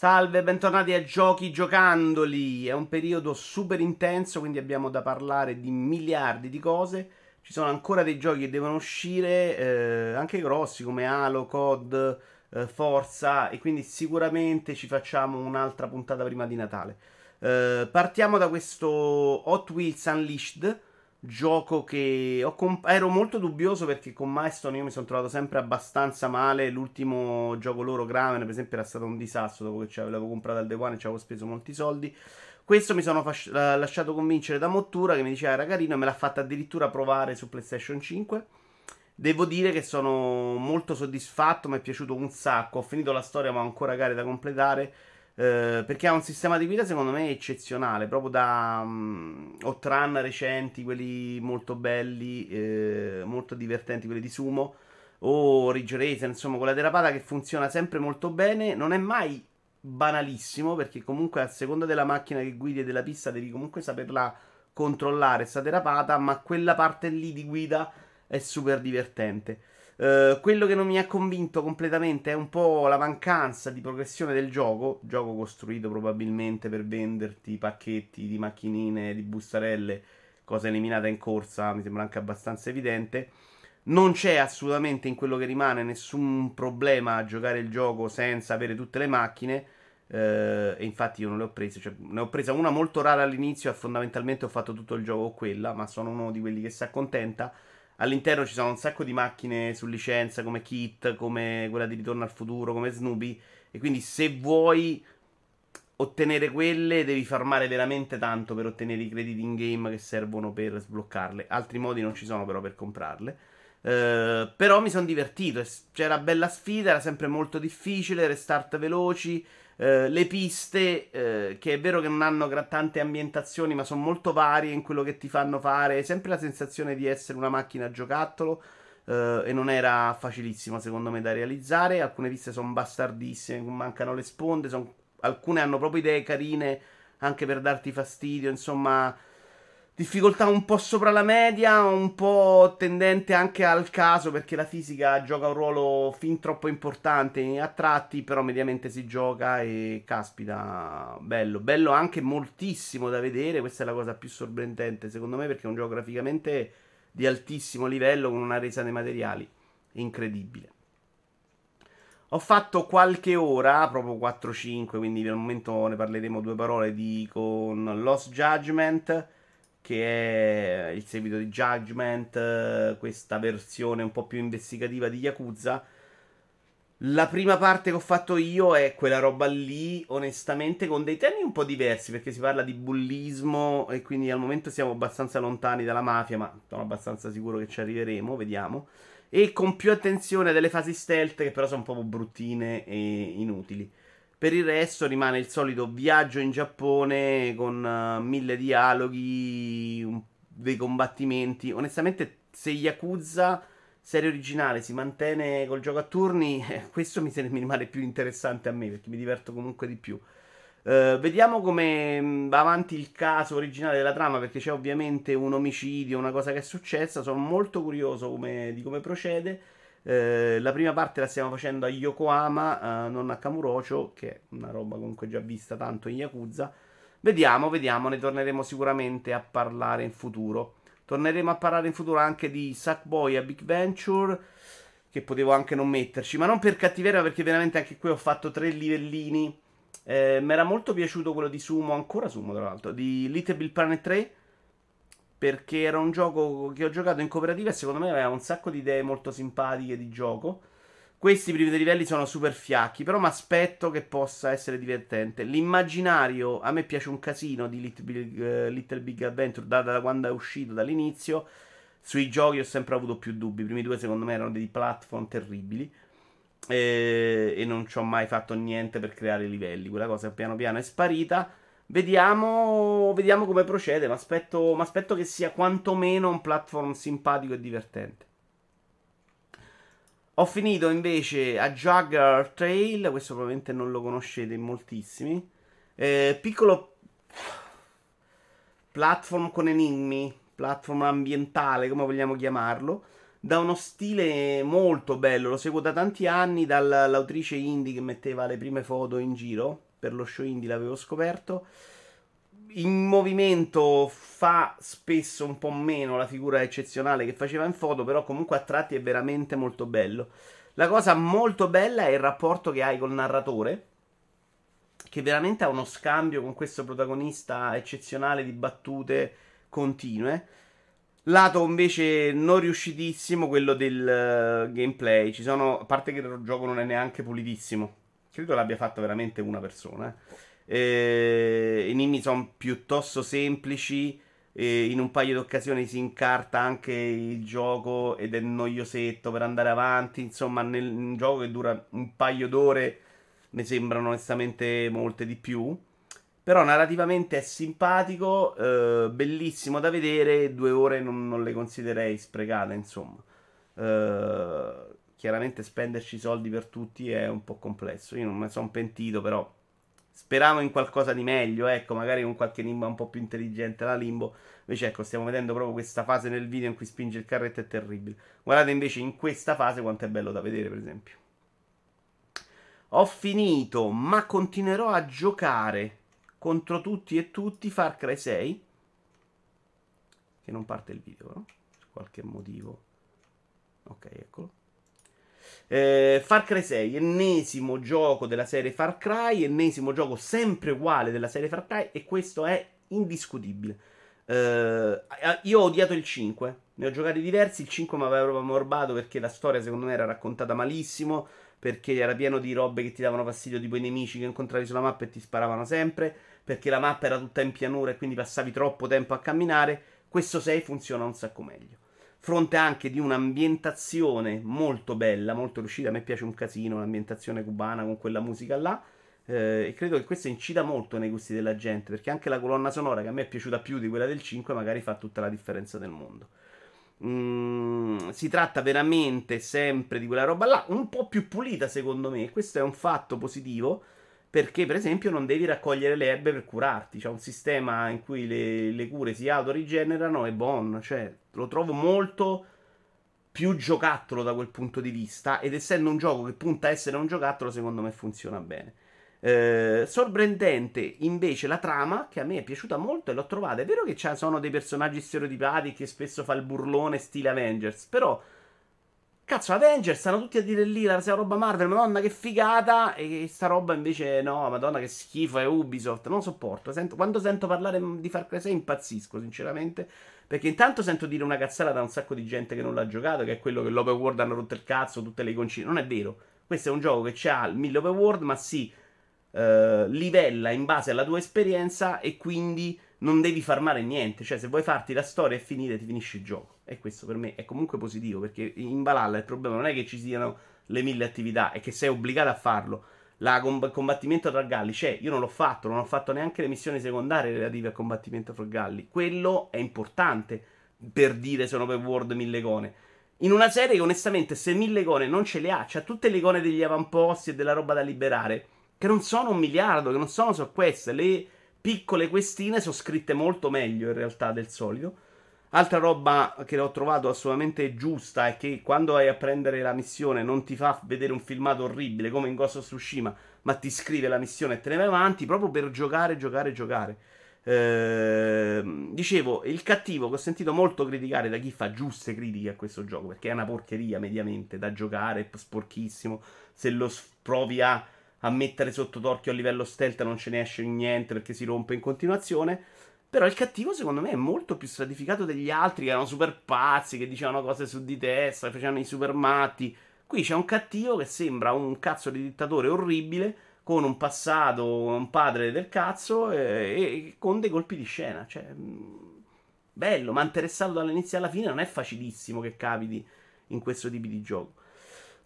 Salve, bentornati a Giochi Giocandoli. È un periodo super intenso, quindi abbiamo da parlare di miliardi di cose. Ci sono ancora dei giochi che devono uscire, eh, anche grossi come Halo, COD, eh, Forza, e quindi sicuramente ci facciamo un'altra puntata prima di Natale. Eh, partiamo da questo Hot Wheels Unleashed gioco che comp- ero molto dubbioso perché con Milestone io mi sono trovato sempre abbastanza male. L'ultimo gioco loro, Graven, per esempio, era stato un disastro dopo che l'avevo comprato al Day One e ci avevo speso molti soldi. Questo mi sono fasci- lasciato convincere da Mottura che mi diceva era carino e me l'ha fatta addirittura provare su PlayStation 5. Devo dire che sono molto soddisfatto, mi è piaciuto un sacco. Ho finito la storia, ma ho ancora gare da completare. Eh, perché ha un sistema di guida secondo me eccezionale, proprio da um, Outrun recenti, quelli molto belli, eh, molto divertenti, quelli di Sumo, o Ridge Racer, insomma, quella derapata che funziona sempre molto bene, non è mai banalissimo, perché comunque a seconda della macchina che guidi e della pista devi comunque saperla controllare, sta derapata, ma quella parte lì di guida è super divertente. Uh, quello che non mi ha convinto completamente è un po' la mancanza di progressione del gioco. Gioco costruito probabilmente per venderti pacchetti di macchinine, di bustarelle, cosa eliminata in corsa, mi sembra anche abbastanza evidente. Non c'è assolutamente in quello che rimane nessun problema a giocare il gioco senza avere tutte le macchine. Uh, e infatti io non le ho prese, cioè, ne ho presa una molto rara all'inizio e fondamentalmente ho fatto tutto il gioco con quella, ma sono uno di quelli che si accontenta. All'interno ci sono un sacco di macchine su licenza come Kit, come quella di Ritorno al Futuro, come Snoopy. E quindi se vuoi ottenere quelle devi farmare veramente tanto per ottenere i crediti in game che servono per sbloccarle. Altri modi non ci sono però per comprarle. Uh, però mi sono divertito. C'era bella sfida, era sempre molto difficile, restart veloci. Uh, le piste, uh, che è vero che non hanno tante ambientazioni, ma sono molto varie in quello che ti fanno fare. Sempre la sensazione di essere una macchina giocattolo. e non era facilissimo, secondo me, da realizzare. Alcune piste sono bastardissime, mancano le sponde. Son... Alcune hanno proprio idee carine anche per darti fastidio. Insomma, difficoltà un po' sopra la media, un po' tendente anche al caso perché la fisica gioca un ruolo fin troppo importante a tratti, però mediamente si gioca e caspita, bello, bello anche moltissimo da vedere, questa è la cosa più sorprendente secondo me perché è un gioco graficamente di altissimo livello con una resa dei materiali incredibile. Ho fatto qualche ora, proprio 4-5, quindi per il momento ne parleremo due parole di con Lost Judgment che è il seguito di Judgment, questa versione un po' più investigativa di Yakuza. La prima parte che ho fatto io è quella roba lì, onestamente, con dei temi un po' diversi, perché si parla di bullismo e quindi al momento siamo abbastanza lontani dalla mafia, ma sono abbastanza sicuro che ci arriveremo, vediamo. E con più attenzione delle fasi stealth, che però sono un po' bruttine e inutili. Per il resto rimane il solito viaggio in Giappone con uh, mille dialoghi, un, dei combattimenti. Onestamente, se Yakuza serie originale si mantiene col gioco a turni, eh, questo mi, mi, rimane più interessante a me perché mi diverto comunque di più. Uh, vediamo come mm, va avanti il caso originale della trama perché c'è ovviamente un omicidio, una cosa che è successa. Sono molto curioso come, di come procede. Eh, la prima parte la stiamo facendo a Yokohama, eh, non a Kamurocho, che è una roba comunque già vista tanto in Yakuza. Vediamo, vediamo, ne torneremo sicuramente a parlare in futuro. Torneremo a parlare in futuro anche di Sackboy a Big Venture, che potevo anche non metterci, ma non per cattiveria, perché veramente anche qui ho fatto tre livellini. Eh, Mi era molto piaciuto quello di Sumo, ancora Sumo tra l'altro, di Little Bill Planet 3 perché era un gioco che ho giocato in cooperativa e secondo me aveva un sacco di idee molto simpatiche di gioco. Questi primi dei livelli sono super fiacchi, però mi aspetto che possa essere divertente. L'immaginario a me piace un casino di Little Big, uh, Little Big Adventure, data da quando è uscito dall'inizio. Sui giochi ho sempre avuto più dubbi. I primi due, secondo me, erano dei platform terribili. E, e non ci ho mai fatto niente per creare livelli. Quella cosa piano piano è sparita. Vediamo, vediamo come procede. Ma aspetto, che sia quantomeno un platform simpatico e divertente. Ho finito invece a Jugger Trail. Questo probabilmente non lo conoscete in moltissimi. Eh, piccolo platform con enigmi. Platform ambientale, come vogliamo chiamarlo. da uno stile molto bello. Lo seguo da tanti anni dall'autrice indie che metteva le prime foto in giro. Per lo show indie l'avevo scoperto. In movimento fa spesso un po' meno la figura eccezionale che faceva in foto, però comunque a tratti è veramente molto bello. La cosa molto bella è il rapporto che hai col narratore, che veramente ha uno scambio con questo protagonista eccezionale di battute continue. Lato invece non riuscitissimo, quello del uh, gameplay. Ci sono, a parte che il gioco non è neanche pulitissimo, credo l'abbia fatto veramente una persona. Eh. I enigmi sono piuttosto semplici. E in un paio di occasioni si incarta anche il gioco ed è noiosetto per andare avanti. Insomma, nel un gioco che dura un paio d'ore ne sembrano onestamente molte di più. Però narrativamente è simpatico, eh, bellissimo da vedere, due ore non, non le considererei sprecate, insomma. Eh, chiaramente spenderci soldi per tutti è un po' complesso. Io non me ne sono pentito, però speravo in qualcosa di meglio, ecco, magari con qualche limbo un po' più intelligente la limbo. Invece, ecco, stiamo vedendo proprio questa fase nel video in cui spinge il carretto, è terribile. Guardate invece in questa fase quanto è bello da vedere, per esempio. Ho finito, ma continuerò a giocare contro tutti e tutti Far Cry 6. Che non parte il video, no? Per qualche motivo. Ok, eccolo. Eh, Far Cry 6, ennesimo gioco della serie Far Cry, ennesimo gioco sempre uguale della serie Far Cry e questo è indiscutibile. Eh, io ho odiato il 5, ne ho giocati diversi, il 5 mi aveva proprio morbato perché la storia secondo me era raccontata malissimo, perché era pieno di robe che ti davano fastidio, tipo i nemici che incontravi sulla mappa e ti sparavano sempre, perché la mappa era tutta in pianura e quindi passavi troppo tempo a camminare. Questo 6 funziona un sacco meglio. Fronte anche di un'ambientazione molto bella, molto riuscita. A me piace un casino l'ambientazione cubana con quella musica là. Eh, e credo che questo incida molto nei gusti della gente, perché anche la colonna sonora che a me è piaciuta più di quella del 5 magari fa tutta la differenza del mondo. Mm, si tratta veramente sempre di quella roba là, un po' più pulita secondo me. Questo è un fatto positivo perché, per esempio, non devi raccogliere le erbe per curarti. C'è un sistema in cui le, le cure si autorigenerano e buon. Cioè, lo trovo molto più giocattolo da quel punto di vista. Ed essendo un gioco che punta a essere un giocattolo, secondo me funziona bene. Eh, sorprendente invece la trama che a me è piaciuta molto e l'ho trovata. È vero che ci sono dei personaggi stereotipati che spesso fa il burlone stile Avengers, però cazzo Avengers stanno tutti a dire lì la roba Marvel, madonna che figata e sta roba invece no, madonna che schifo è Ubisoft, non sopporto. Sento, quando sento parlare di Far Cry 6 impazzisco sinceramente, perché intanto sento dire una cazzata da un sacco di gente che non l'ha giocato, che è quello che l'open world hanno rotto il cazzo, tutte le concine. Non è vero. Questo è un gioco che ha il 1000 open world, ma sì eh, livella in base alla tua esperienza e quindi non devi farmare niente. Cioè, se vuoi farti la storia e finire, ti finisci il gioco. E questo per me è comunque positivo perché in Valhalla il problema non è che ci siano le mille attività, è che sei obbligato a farlo. La com- combattimento tra galli c'è, io non l'ho fatto, non ho fatto neanche le missioni secondarie relative al combattimento tra galli. Quello è importante per dire sono per World mille icone. In una serie che onestamente se mille icone non ce le ha, c'ha tutte le icone degli avamposti e della roba da liberare che non sono un miliardo, che non sono su queste. Le piccole questine sono scritte molto meglio in realtà del solito. Altra roba che ho trovato assolutamente giusta è che quando vai a prendere la missione non ti fa vedere un filmato orribile come in Ghost of Tsushima, ma ti scrive la missione e te ne vai avanti proprio per giocare, giocare, giocare. Ehm, dicevo, il cattivo che ho sentito molto criticare da chi fa giuste critiche a questo gioco, perché è una porcheria mediamente da giocare, è sporchissimo. Se lo provi a a mettere sotto torchio a livello stealth non ce ne esce niente perché si rompe in continuazione. Però il cattivo, secondo me, è molto più stratificato degli altri che erano super pazzi, che dicevano cose su di testa, facevano i super matti. Qui c'è un cattivo che sembra un cazzo di dittatore orribile, con un passato, un padre del cazzo, e, e con dei colpi di scena. Cioè, mm, bello, ma interessato dall'inizio alla fine non è facilissimo che capiti in questo tipo di gioco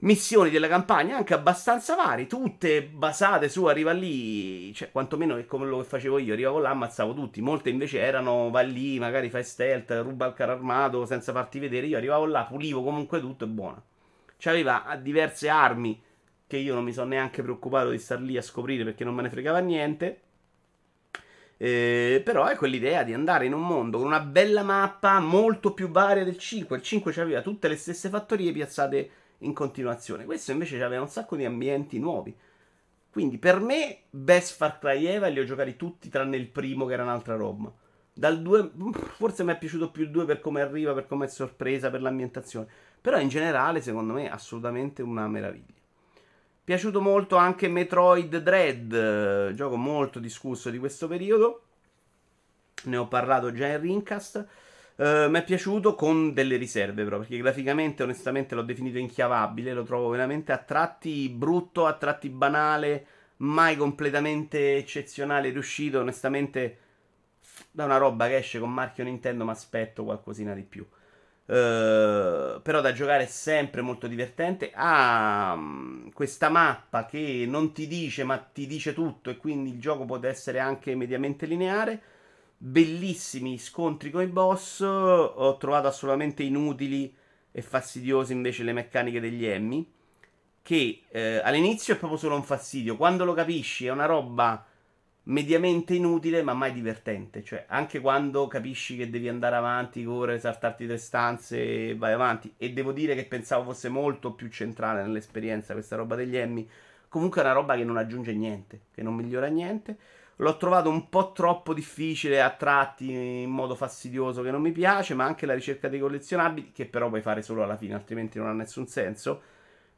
missioni della campagna anche abbastanza varie, tutte basate su arriva lì, cioè quantomeno è come lo che facevo io, arrivavo là, ammazzavo tutti, molte invece erano va lì, magari fai stealth, ruba il carro armato senza farti vedere, io arrivavo là, pulivo comunque tutto e buono. C'aveva diverse armi che io non mi sono neanche preoccupato di star lì a scoprire perché non me ne fregava niente. Eh, però è quell'idea di andare in un mondo con una bella mappa molto più varia del 5. Il 5 aveva tutte le stesse fattorie piazzate in continuazione. Questo invece aveva un sacco di ambienti nuovi. Quindi per me, Best Far Cry Eva li ho giocati tutti tranne il primo che era un'altra roba. Dal 2, forse mi è piaciuto più il 2 per come arriva, per come è sorpresa, per l'ambientazione. Però in generale, secondo me, è assolutamente una meraviglia. Piaciuto molto anche Metroid Dread, gioco molto discusso di questo periodo. Ne ho parlato già in Rincast. Uh, mi è piaciuto con delle riserve, però, perché graficamente, onestamente, l'ho definito inchiavabile. Lo trovo veramente a tratti brutto, a tratti banale, mai completamente eccezionale, riuscito. Onestamente, da una roba che esce con marchio Nintendo, mi aspetto qualcosina di più. Uh, però da giocare è sempre molto divertente. Ha um, questa mappa che non ti dice, ma ti dice tutto, e quindi il gioco può essere anche mediamente lineare. Bellissimi scontri con i boss. Ho trovato assolutamente inutili e fastidiose invece le meccaniche degli Emmy. Che eh, all'inizio è proprio solo un fastidio. Quando lo capisci è una roba mediamente inutile ma mai divertente. Cioè, anche quando capisci che devi andare avanti, correre, saltarti tre stanze e vai avanti. E devo dire che pensavo fosse molto più centrale nell'esperienza questa roba degli Emmy. Comunque è una roba che non aggiunge niente, che non migliora niente. L'ho trovato un po' troppo difficile a tratti in modo fastidioso che non mi piace, ma anche la ricerca dei collezionabili, che però puoi fare solo alla fine, altrimenti non ha nessun senso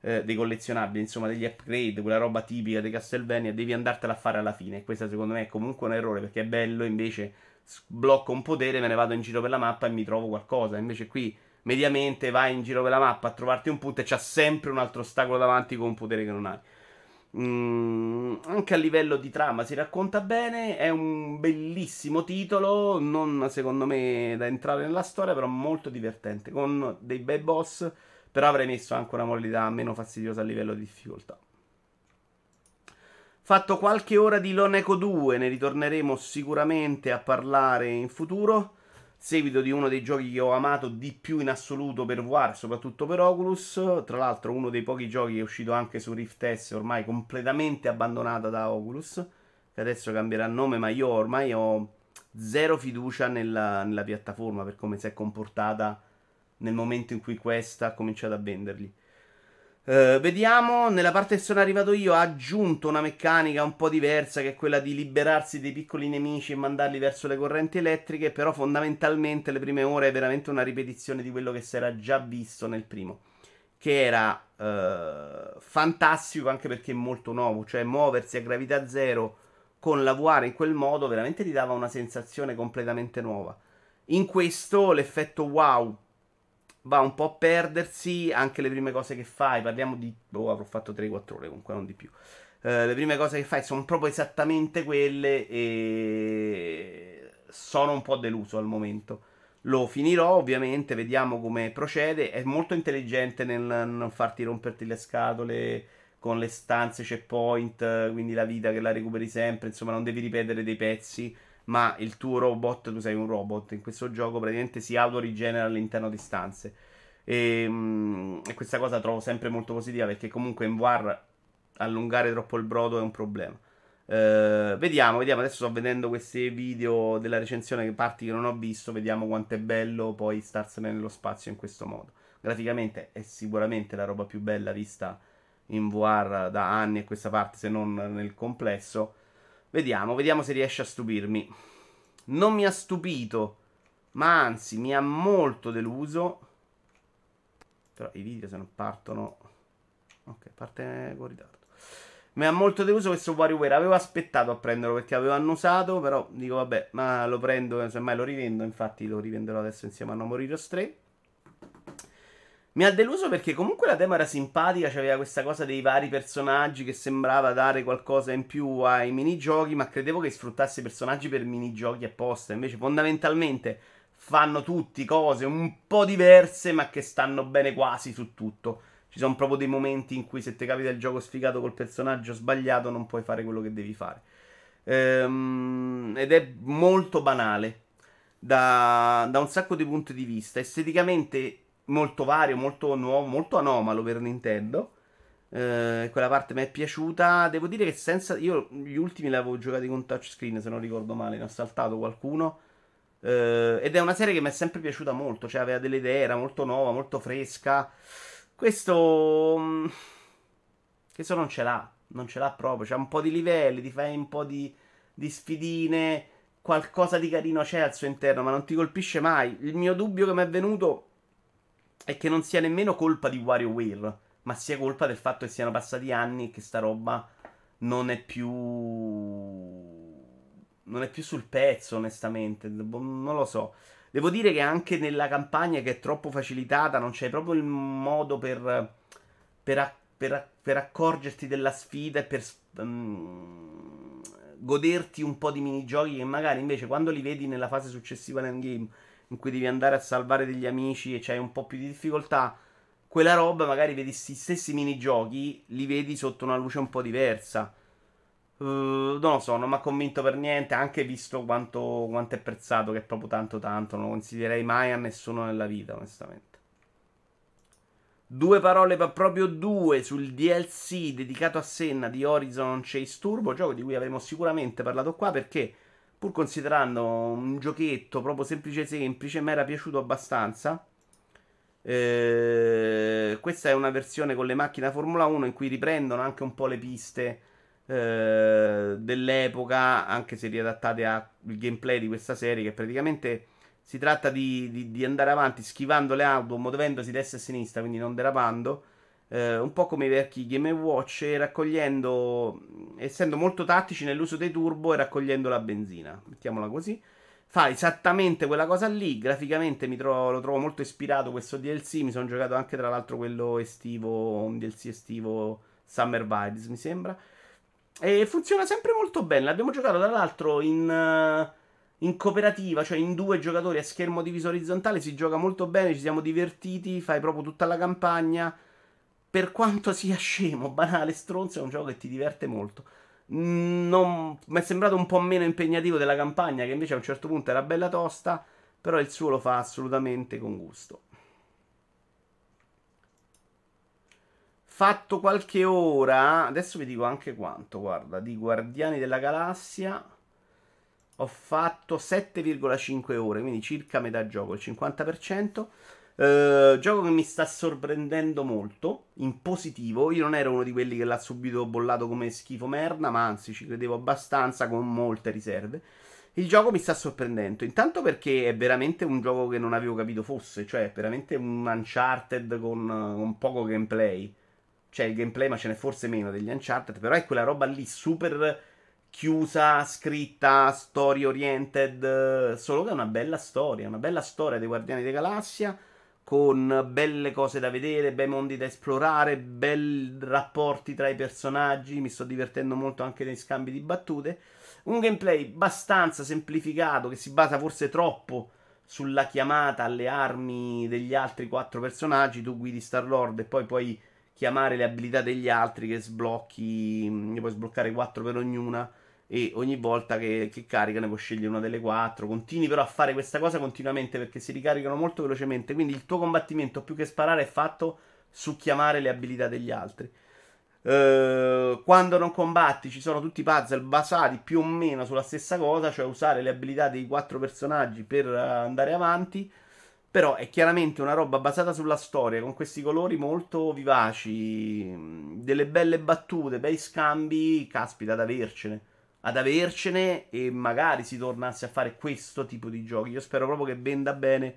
eh, dei collezionabili, insomma degli upgrade, quella roba tipica di Castlevania, devi andartela a fare alla fine. E questo secondo me è comunque un errore perché è bello, invece sblocco un potere, me ne vado in giro per la mappa e mi trovo qualcosa. Invece qui mediamente vai in giro per la mappa a trovarti un punto e c'ha sempre un altro ostacolo davanti con un potere che non hai. Mm, anche a livello di trama si racconta bene. È un bellissimo titolo. Non secondo me da entrare nella storia, però molto divertente. Con dei bei boss però avrei messo anche una modalità meno fastidiosa a livello di difficoltà. Fatto qualche ora di Lone Echo 2, ne ritorneremo sicuramente a parlare in futuro. Seguito di uno dei giochi che ho amato di più in assoluto per VR, soprattutto per Oculus. Tra l'altro, uno dei pochi giochi che è uscito anche su Rift S, ormai completamente abbandonata da Oculus. Che adesso cambierà nome, ma io ormai ho zero fiducia nella, nella piattaforma per come si è comportata nel momento in cui questa ha cominciato a venderli. Uh, vediamo, nella parte che sono arrivato io ha aggiunto una meccanica un po' diversa che è quella di liberarsi dei piccoli nemici e mandarli verso le correnti elettriche, però fondamentalmente le prime ore è veramente una ripetizione di quello che si era già visto nel primo, che era uh, fantastico anche perché è molto nuovo, cioè muoversi a gravità zero con la VR in quel modo veramente ti dava una sensazione completamente nuova. In questo l'effetto wow va un po' a perdersi anche le prime cose che fai. Parliamo di. Oh, avrò fatto 3-4 ore comunque, non di più. Uh, le prime cose che fai sono proprio esattamente quelle e sono un po' deluso al momento. Lo finirò ovviamente, vediamo come procede. È molto intelligente nel non farti romperti le scatole con le stanze checkpoint, quindi la vita che la recuperi sempre, insomma non devi ripetere dei pezzi ma il tuo robot, tu sei un robot, in questo gioco praticamente si auto-rigenera all'interno di stanze. E, mm, e, questa cosa trovo sempre molto positiva perché comunque in VR allungare troppo il brodo è un problema. Uh, vediamo, vediamo. Adesso sto vedendo questi video della recensione, che parti che non ho visto. Vediamo quanto è bello poi starsene nello spazio in questo modo. Graficamente è sicuramente la roba più bella vista in VR da anni a questa parte, se non nel complesso. Vediamo, vediamo se riesce a stupirmi. Non mi ha stupito, ma anzi mi ha molto deluso. Però i video se non partono... Ok, parte con ritardo. Mi ha molto deluso questo WarioWare. Avevo aspettato a prenderlo perché avevo annusato. Però dico, vabbè, ma lo prendo. Semmai lo rivendo. Infatti, lo rivenderò adesso insieme a No More Heroes 3. Mi ha deluso perché comunque la tema era simpatica, c'aveva questa cosa dei vari personaggi che sembrava dare qualcosa in più ai minigiochi, ma credevo che sfruttasse i personaggi per minigiochi apposta. Invece fondamentalmente fanno tutti cose un po' diverse, ma che stanno bene quasi su tutto. Ci sono proprio dei momenti in cui se ti capita il gioco sfigato col personaggio sbagliato non puoi fare quello che devi fare. Ehm, ed è molto banale da, da un sacco di punti di vista. Esteticamente molto vario, molto nuovo, molto anomalo per Nintendo. Eh, quella parte mi è piaciuta. Devo dire che senza. Io gli ultimi li avevo giocati con touchscreen, se non ricordo male, ne ho saltato qualcuno. Eh, ed è una serie che mi è sempre piaciuta molto. Cioè, aveva delle idee, era molto nuova, molto fresca. Questo. Mm, questo non ce l'ha. Non ce l'ha proprio. C'ha un po' di livelli, ti fai un po' di, di sfidine. Qualcosa di carino c'è al suo interno, ma non ti colpisce mai. Il mio dubbio che mi è venuto è che non sia nemmeno colpa di WarioWare ma sia colpa del fatto che siano passati anni e che sta roba non è più. non è più sul pezzo, onestamente. Boh, non lo so. Devo dire che anche nella campagna che è troppo facilitata, non c'è proprio il modo per. per, per, per accorgerti della sfida e per. Um, goderti un po' di minigiochi che magari invece quando li vedi nella fase successiva nel game in cui devi andare a salvare degli amici e c'hai un po' più di difficoltà quella roba magari vedi questi stessi minigiochi, li vedi sotto una luce un po' diversa. Uh, non lo so, non mi ha convinto per niente, anche visto quanto, quanto è prezzato, che è proprio tanto tanto, non lo consiglierei mai a nessuno nella vita, onestamente. Due parole, ma proprio due, sul DLC dedicato a Senna di Horizon Chase Turbo, gioco di cui avremo sicuramente parlato qua perché, pur considerando un giochetto proprio semplice semplice, mi era piaciuto abbastanza eh, questa è una versione con le macchine Formula 1 in cui riprendono anche un po' le piste eh, dell'epoca, anche se riadattate al gameplay di questa serie, che praticamente si tratta di, di, di andare avanti schivando le auto, muovendosi destra e sinistra, quindi non derapando. Eh, un po' come i vecchi Game Watch e raccogliendo, essendo molto tattici nell'uso dei turbo e raccogliendo la benzina, mettiamola così fa esattamente quella cosa lì. Graficamente trovo, lo trovo molto ispirato questo DLC. Mi sono giocato anche tra l'altro quello estivo, un DLC estivo Summer Vibes, mi sembra. E funziona sempre molto bene. L'abbiamo giocato tra l'altro in, uh, in cooperativa, cioè in due giocatori a schermo diviso orizzontale. Si gioca molto bene, ci siamo divertiti. Fai proprio tutta la campagna. Per quanto sia scemo, banale, stronzo, è un gioco che ti diverte molto. Non, mi è sembrato un po' meno impegnativo della campagna, che invece a un certo punto era bella tosta. Però il suo lo fa assolutamente con gusto. Fatto qualche ora, adesso vi dico anche quanto. Guarda, di Guardiani della Galassia ho fatto 7,5 ore, quindi circa metà gioco, il 50%. Uh, gioco che mi sta sorprendendo molto in positivo. Io non ero uno di quelli che l'ha subito bollato come schifo merda, ma anzi ci credevo abbastanza con molte riserve. Il gioco mi sta sorprendendo. Intanto perché è veramente un gioco che non avevo capito fosse, cioè veramente un Uncharted con, con poco gameplay. Cioè il gameplay, ma ce n'è forse meno degli Uncharted, però è quella roba lì super chiusa, scritta, story oriented, solo che è una bella storia, una bella storia dei Guardiani della Galassia con belle cose da vedere, bei mondi da esplorare, bei rapporti tra i personaggi, mi sto divertendo molto anche nei scambi di battute. Un gameplay abbastanza semplificato che si basa forse troppo sulla chiamata alle armi degli altri quattro personaggi, tu guidi Star Lord e poi puoi chiamare le abilità degli altri che sblocchi, ne puoi sbloccare quattro per ognuna e ogni volta che, che carica ne puoi scegliere una delle quattro. Continui però a fare questa cosa continuamente perché si ricaricano molto velocemente. Quindi il tuo combattimento più che sparare è fatto su chiamare le abilità degli altri. Uh, quando non combatti ci sono tutti i puzzle basati più o meno sulla stessa cosa, cioè usare le abilità dei quattro personaggi per uh, andare avanti. Però è chiaramente una roba basata sulla storia, con questi colori molto vivaci, delle belle battute, bei scambi, caspita ad avercene ad avercene e magari si tornasse a fare questo tipo di giochi. Io spero proprio che venda bene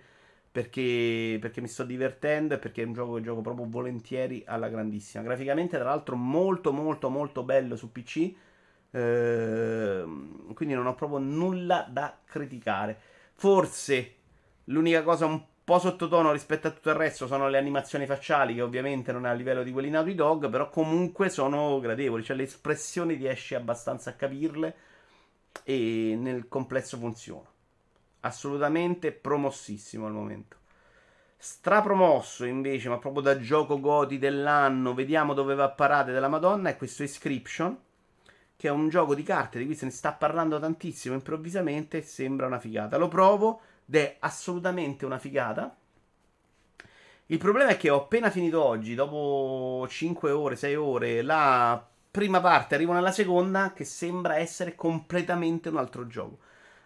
perché, perché mi sto divertendo e perché è un gioco che gioco proprio volentieri alla grandissima. Graficamente, tra l'altro, molto molto molto bello su PC. Eh, quindi non ho proprio nulla da criticare. Forse l'unica cosa un po' sottotono rispetto a tutto il resto sono le animazioni facciali, che ovviamente non è a livello di quelli Naughty Dog, però comunque sono gradevoli, cioè le espressioni riesci abbastanza a capirle e nel complesso funziona. Assolutamente promossissimo al momento. Strapromosso invece, ma proprio da gioco Goti dell'anno, vediamo dove va a parate della Madonna, è questo Inscription, che è un gioco di carte di cui se ne sta parlando tantissimo improvvisamente sembra una figata. Lo provo ed è assolutamente una figata. Il problema è che ho appena finito oggi, dopo 5 ore, 6 ore, la prima parte, arrivo nella seconda, che sembra essere completamente un altro gioco.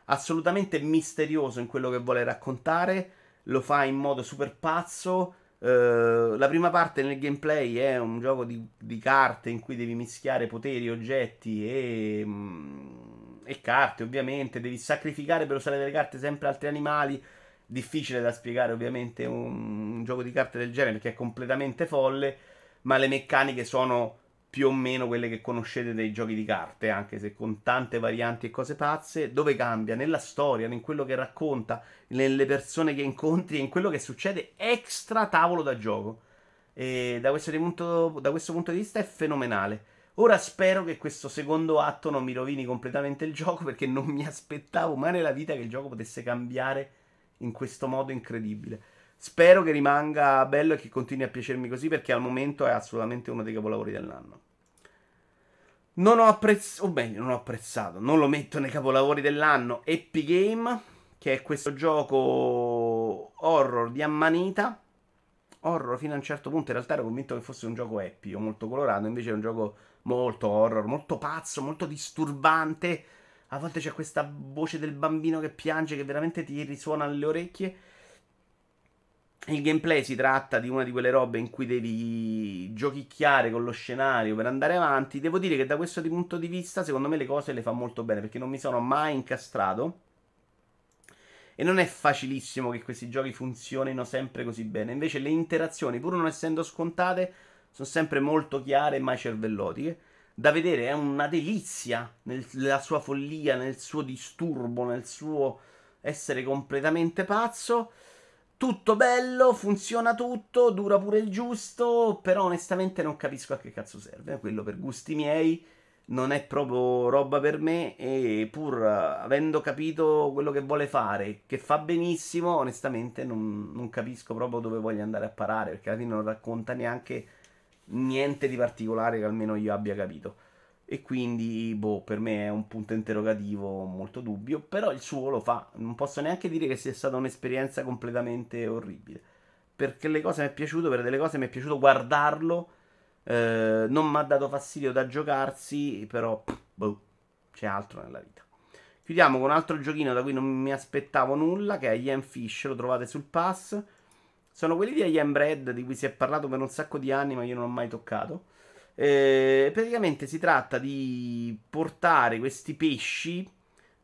Assolutamente misterioso in quello che vuole raccontare, lo fa in modo super pazzo. Uh, la prima parte nel gameplay è un gioco di, di, carte in cui devi mischiare poteri, oggetti e, mm, e carte, ovviamente. Devi sacrificare per usare delle carte sempre altri animali difficile da spiegare ovviamente un, un, gioco di carte del genere perché è completamente folle, ma le meccaniche sono più o meno quelle che conoscete dei giochi di carte, anche se con tante varianti e cose pazze, dove cambia nella storia, in quello che racconta, nelle persone che incontri e in quello che succede extra tavolo da gioco. E da questo, punto, da questo punto di vista è fenomenale. Ora spero che questo secondo atto non mi rovini completamente il gioco perché non mi aspettavo mai nella vita che il gioco potesse cambiare in questo modo incredibile. Spero che rimanga bello e che continui a piacermi così perché al momento è assolutamente uno dei capolavori dell'anno. Non ho apprezzato, o meglio, non ho apprezzato, non lo metto nei capolavori dell'anno. Epic Game, che è questo gioco horror di ammanita. Horror fino a un certo punto, in realtà ero convinto che fosse un gioco epico, molto colorato, invece è un gioco molto horror, molto pazzo, molto disturbante a volte c'è questa voce del bambino che piange che veramente ti risuona nelle orecchie. Il gameplay si tratta di una di quelle robe in cui devi giochicchiare con lo scenario per andare avanti. Devo dire che da questo punto di vista, secondo me, le cose le fa molto bene perché non mi sono mai incastrato. E non è facilissimo che questi giochi funzionino sempre così bene. Invece, le interazioni, pur non essendo scontate, sono sempre molto chiare e mai cervellotiche da vedere, è una delizia nella sua follia, nel suo disturbo, nel suo essere completamente pazzo. Tutto bello, funziona tutto, dura pure il giusto, però onestamente non capisco a che cazzo serve. Quello per gusti miei non è proprio roba per me e pur avendo capito quello che vuole fare, che fa benissimo, onestamente non, non capisco proprio dove voglia andare a parare, perché alla fine non racconta neanche niente di particolare che almeno io abbia capito. E quindi, boh, per me è un punto interrogativo molto dubbio. Però il suo lo fa. Non posso neanche dire che sia stata un'esperienza completamente orribile. Perché le cose mi è piaciuto, per delle cose mi è piaciuto guardarlo. Eh, non mi ha dato fastidio da giocarsi, però, boh, c'è altro nella vita. Chiudiamo con un altro giochino da cui non mi aspettavo nulla, che è Ian Fish, lo trovate sul pass. Sono quelli di Ian Bread di cui si è parlato per un sacco di anni, ma io non ho mai toccato. Eh, praticamente si tratta di portare questi pesci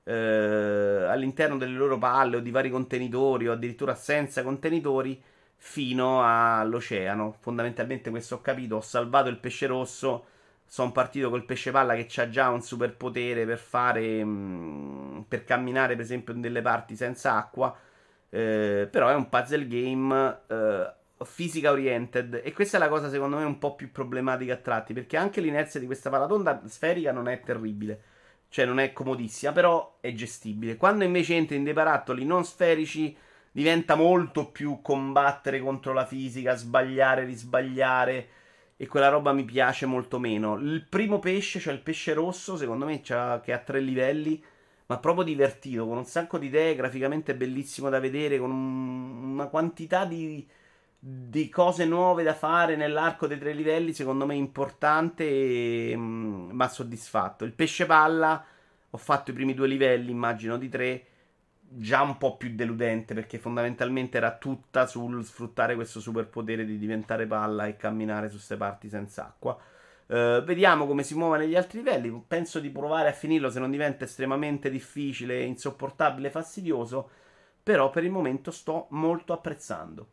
eh, all'interno delle loro palle o di vari contenitori o addirittura senza contenitori fino all'oceano. Fondamentalmente questo ho capito, ho salvato il pesce rosso, sono partito col pesce palla che ha già un superpotere per fare mh, mm, per camminare per esempio in delle parti senza acqua. Eh, però è un puzzle game eh, fisica oriented. E questa è la cosa secondo me un po' più problematica a tratti perché anche l'inerzia di questa palatonda sferica non è terribile. Cioè non è comodissima però è gestibile. Quando invece entri in dei barattoli non sferici diventa molto più combattere contro la fisica sbagliare risbagliare. E quella roba mi piace molto meno. Il primo pesce cioè il pesce rosso secondo me che ha tre livelli ma proprio divertito con un sacco di idee graficamente bellissimo da vedere con un, una quantità di di cose nuove da fare nell'arco dei tre livelli, secondo me importante e mm, ha soddisfatto. Il pesce palla, ho fatto i primi due livelli, immagino di tre, già un po' più deludente perché fondamentalmente era tutta sul sfruttare questo superpotere di diventare palla e camminare su queste parti senza acqua. Uh, vediamo come si muove negli altri livelli. Penso di provare a finirlo se non diventa estremamente difficile, insopportabile, fastidioso. Però per il momento sto molto apprezzando.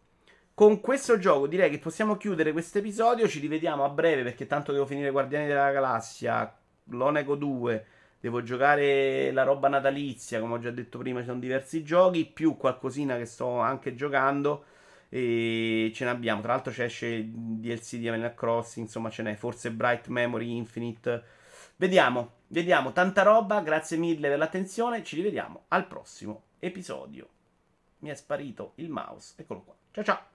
Con questo gioco direi che possiamo chiudere questo episodio. Ci rivediamo a breve perché tanto devo finire Guardiani della Galassia, Lonego 2. Devo giocare la roba natalizia, come ho già detto prima, ci sono diversi giochi, più qualcosina che sto anche giocando. E ce ne abbiamo. Tra l'altro c'è esce DLC di Animal Crossing, insomma ce n'è. Forse Bright Memory Infinite. Vediamo, vediamo. Tanta roba. Grazie mille per l'attenzione. Ci rivediamo al prossimo episodio. Mi è sparito il mouse. Eccolo qua. Ciao ciao.